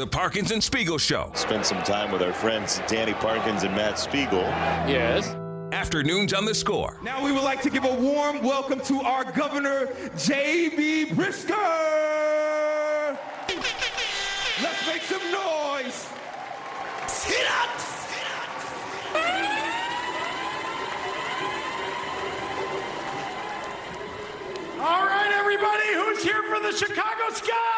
The Parkins and Spiegel Show. Spend some time with our friends Danny Parkins and Matt Spiegel. Yes. Afternoons on the score. Now we would like to give a warm welcome to our governor, J.B. Pritzker. Let's make some noise. Sit up. All right, everybody, who's here for the Chicago Sky?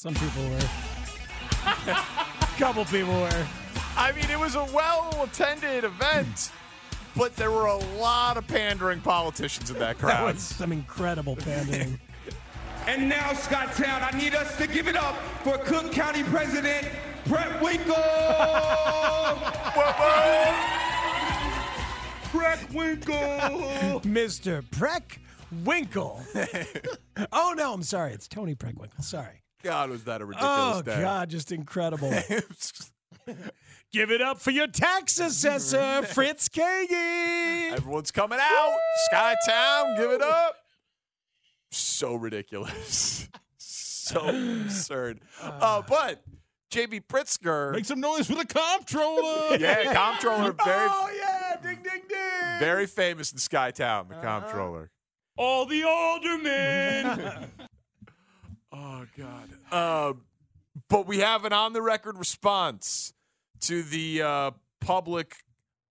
Some people were. A couple people were. I mean, it was a well attended event, but there were a lot of pandering politicians in that That crowd. was some incredible pandering. And now, Skytown, I need us to give it up for Cook County President Brett Winkle. Brett Winkle. Mr. Preck Winkle. oh no, I'm sorry. It's Toni Preckwinkle. Sorry. God, was that a ridiculous Oh day? God, just incredible. Give it up for your tax assessor, Fritz Kaegi. Everyone's coming out. Skytown, give it up. So ridiculous. so absurd. Uh, but JB Pritzker. Make some noise for the comptroller. yeah, comptroller. Very, Oh yeah, ding ding ding. very famous in Skytown, the comptroller. All the aldermen. Oh God. Um, but we have an on the record response to the uh, public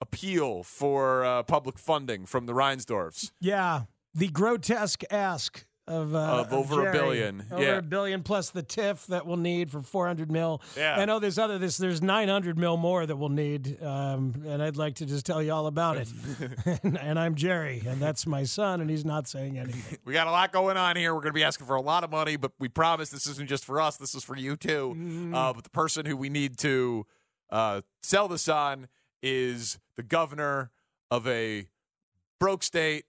appeal for uh, public funding from the Reinsdorfs. Yeah, the grotesque ask of, uh, Of over a Jerry. billion, over yeah. a billion plus the TIF that we'll need for 400 mil. Yeah. I know there's other this there's 900 mil more that we'll need, um, and I'd like to just tell you all about it. and, and I'm Jerry, and that's my son, and he's not saying anything. We got a lot going on here. We're going to be asking for a lot of money, but we promise this isn't just for us. This is for you too. Mm-hmm. Uh, but the person who we need to uh, sell this on is the governor of a broke state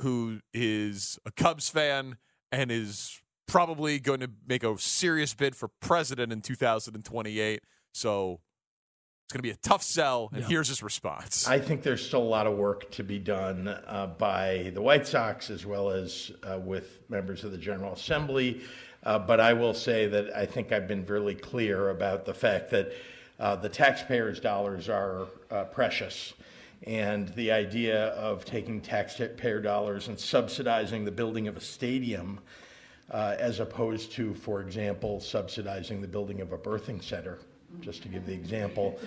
who is a Cubs fan and is probably going to make a serious bid for president in 2028. So it's going to be a tough sell. And Yeah. here's his response. I think there's still a lot of work to be done uh, by the White Sox as well as uh, with members of the General Assembly. Uh, but I will say that I think I've been really clear about the fact that uh, the taxpayers' dollars are uh, precious. And the idea of taking taxpayer dollars and subsidizing the building of a stadium, uh, as opposed to, for example, subsidizing the building of a birthing center, just to give the example,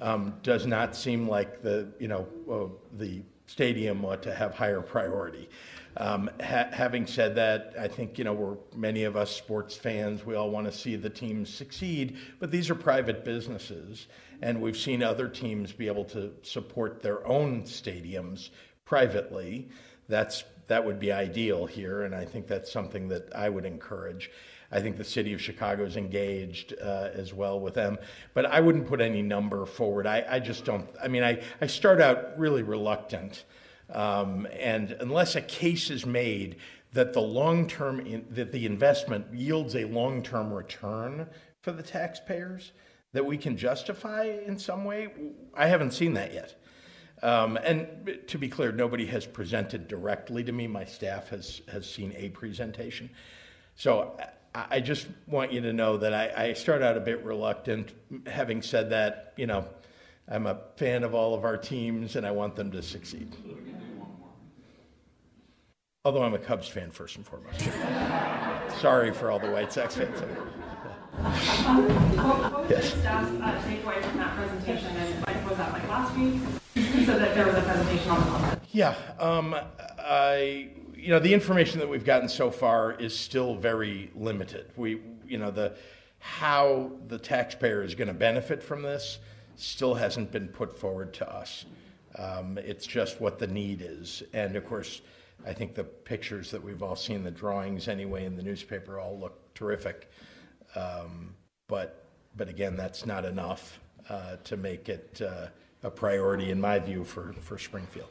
um, does not seem like the you know uh, the stadium ought to have higher priority. Um, ha- having said that, I think you know we're many of us sports fans. We all want to see the teams succeed, but these are private businesses, and we've seen other teams be able to support their own stadiums privately. That's that would be ideal here, and I think that's something that I would encourage. I think the city of Chicago is engaged uh, as well with them, but I wouldn't put any number forward. I, I just don't. I mean, I, I start out really reluctant, um, and unless a case is made that the long term that the investment yields a long term return for the taxpayers that we can justify in some way, I haven't seen that yet. Um, and to be clear, nobody has presented directly to me. My staff has, has seen a presentation. So I, just want you to know that I, I start out a bit reluctant. Having said that, you know, I'm a fan of all of our teams and I want them to succeed. Although I'm a Cubs fan first and foremost. Sorry for all the White Sox fans. What was Yes. your staff's uh, takeaway from that presentation? And like, was that like last week? You said that there was a presentation on the content. Yeah, um, I, you know, the information that we've gotten so far is still very limited. We, you know, the how the taxpayer is going to benefit from this still hasn't been put forward to us. Um, it's just what the need is, and of course, I think the pictures that we've all seen, the drawings anyway in the newspaper, all look terrific. Um, but, but again, that's not enough uh, to make it uh, a priority, in my view, for, for Springfield.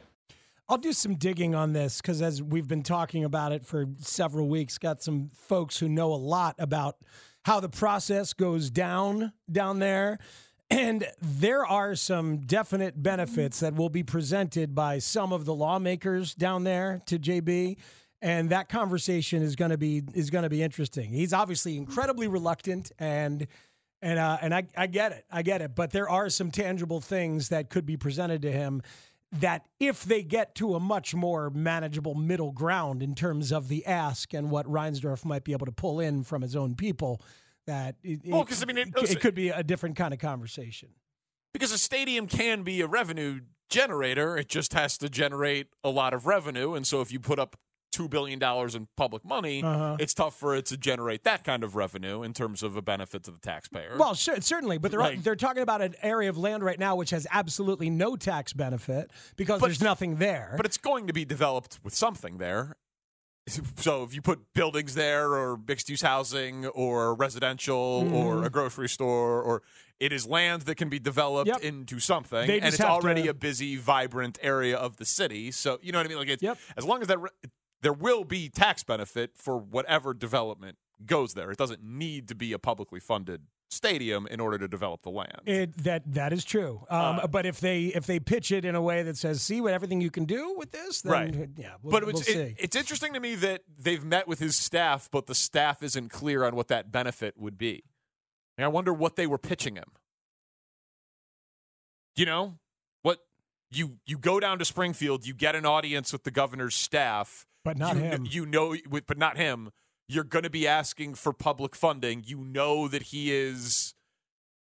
I'll do some digging on this because as we've been talking about it for several weeks, got some folks who know a lot about how the process goes down down there. And there are some definite benefits that will be presented by some of the lawmakers down there to JB. And that conversation is going to be is going to be interesting. He's obviously incredibly reluctant and and uh, and I, I get it, I get it. But there are some tangible things that could be presented to him that, if they get to a much more manageable middle ground in terms of the ask and what Reinsdorf might be able to pull in from his own people, that it, Well, it- I mean, it- it could be a different kind of conversation. because a stadium can be a revenue generator. It just has to generate a lot of revenue, and so if you put up two billion dollars in public money, Uh-huh. it's tough for it to generate that kind of revenue in terms of a benefit to the taxpayer. Well, sure, certainly, but they're Like- they're talking about an area of land right now which has absolutely no tax benefit because there's nothing there. but it's going to be developed with something there. So if you put buildings there, or mixed use housing, or residential, or Mhm. a grocery store, or it is land that can be developed Yep. into something, and it's already to- a busy, vibrant area of the city. So you know what I mean? Like, it's, as long as that re- there will be tax benefit for whatever development goes there. It doesn't need to be a publicly funded stadium in order to develop the land. It, that that is true. Um, Uh, but if they if they pitch it in a way that says, "See what everything you can do with this," then right. yeah, we'll, but we'll it's, see. it- it's interesting to me that they've met with his staff, but the staff isn't clear on what that benefit would be. And I wonder what they were pitching him. You know, what you you go down to Springfield, you get an audience with the governor's staff, But not you, him. You know, with, but not him. You're going to be asking for public funding. You know that he is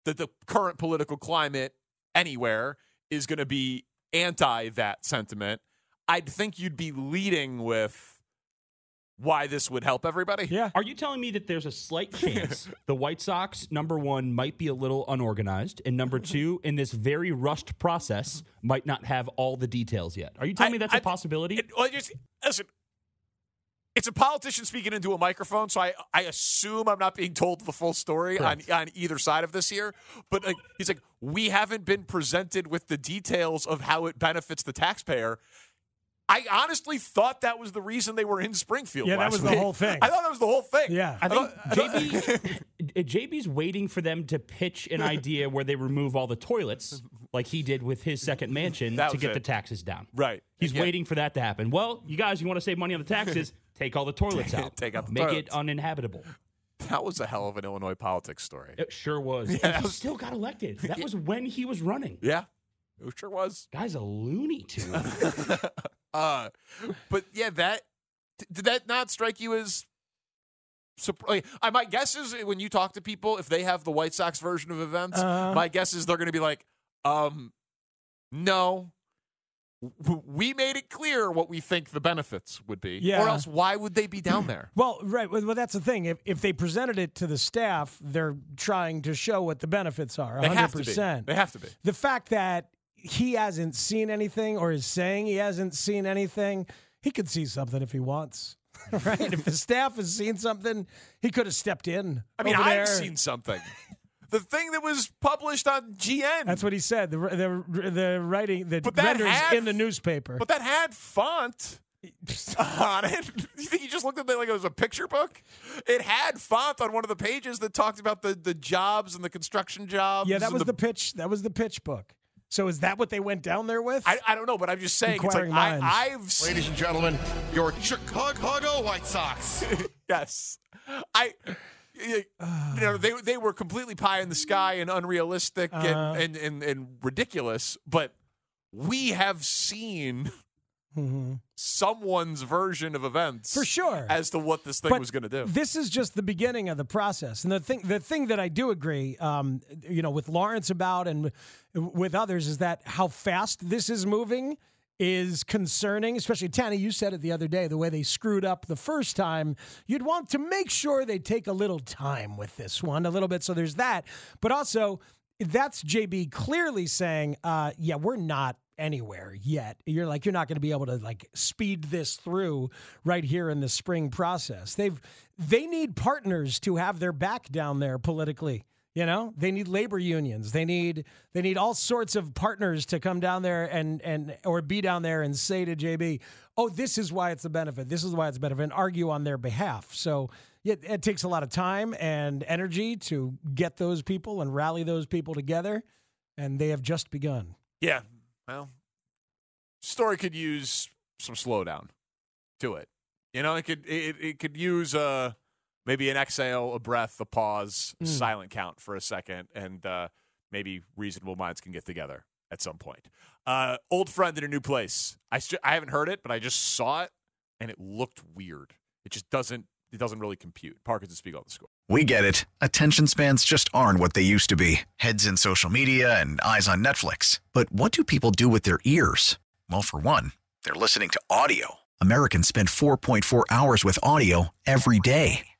that the current political climate anywhere is going to be anti that sentiment. I'd think you'd be leading with why this would help everybody. Yeah. Are you telling me that there's a slight chance the White Sox, number one, might be a little unorganized, and number two, in this very rushed process, might not have all the details yet? Are you telling me that's a possibility? Well, just listen. It's a politician speaking into a microphone, so I, I assume I'm not being told the full story on, on either side of this here. But like, he's like, we haven't been presented with the details of how it benefits the taxpayer. I honestly thought that was the reason they were in Springfield. Yeah, that last was the whole thing. I thought that was the whole thing. Yeah. I think thought- I thought- JB, JB's waiting for them to pitch an idea where they remove all the toilets, like he did with his second mansion, to get it. the taxes down. Right. He's Yeah. waiting for that to happen. Well, you guys, you want to save money on the taxes? Take all the toilets out. Take out the Make toilets. it uninhabitable. that was a hell of an Illinois politics story. It sure was. Yeah, And he was- still got elected. That was when he was running. Yeah, it sure was. Guy's a loony tune. uh, but yeah, that did that not strike you as? Like, I my guess is when you talk to people, if they have the White Sox version of events, Uh-huh. my guess is they're going to be like, um, no. We made it clear what we think the benefits would be. Yeah. Or else, why would they be down there? Well, right. Well, well, that's the thing. If, if they presented it to the staff, they're trying to show what the benefits are. 100%. They have to be. They have to be. The fact that he hasn't seen anything or is saying he hasn't seen anything, he could see something if he wants. right? if the staff has seen something, he could have stepped in. I mean, I've there. seen something. the thing that was published on GN. That's what he said. The the the writing the But that renders had- in the newspaper. But that had font on it. You think you just looked at it like it was a picture book? It had font on one of the pages that talked about the, the jobs and the construction jobs. yeah, that was the pitch. That was the pitch book. So is that what they went down there with? I, I don't know, but I'm just saying. It's like I, I've seen, Ladies and gentlemen, your Chicago White Sox. yes, I. You know, they they were completely pie in the sky and unrealistic Uh-huh. and, and, and and ridiculous, but we have seen someone's version of events For sure. as to what this thing But was going to do. This is just the beginning of the process, and the thing the thing that I do agree, um, you know, with Laurence about and with others is that how fast this is moving is concerning. Especially Danny, you said it the other day, the way they screwed up the first time. You'd want to make sure they take a little time with this one, a little bit. So there's that, but also that's JB clearly saying, uh, yeah, we're not anywhere yet. You're like, you're not going to be able to like speed this through right here in the spring process. They've, they need partners to have their back down there politically. You know, they need labor unions. They need they need all sorts of partners to come down there and and or be down there and say to JB, "Oh, this is why it's a benefit. This is why it's a benefit," and argue on their behalf. So yeah, it takes a lot of time and energy to get those people and rally those people together, and they have just begun. Yeah. Well, story could use some slowdown to it. You know, it could it, it could use uh maybe an exhale, a breath, a pause, Mm. silent count for a second, and uh, maybe reasonable minds can get together at some point. Uh, old friend in a new place. I st- I haven't heard it, but I just saw it and it looked weird. It just doesn't it doesn't really compute. Parkins and Spiegel on the score. We get it. Attention spans just aren't what they used to be heads in social media and eyes on Netflix. But what do people do with their ears? Well, for one, they're listening to audio. Americans spend 4.4 hours with audio every day.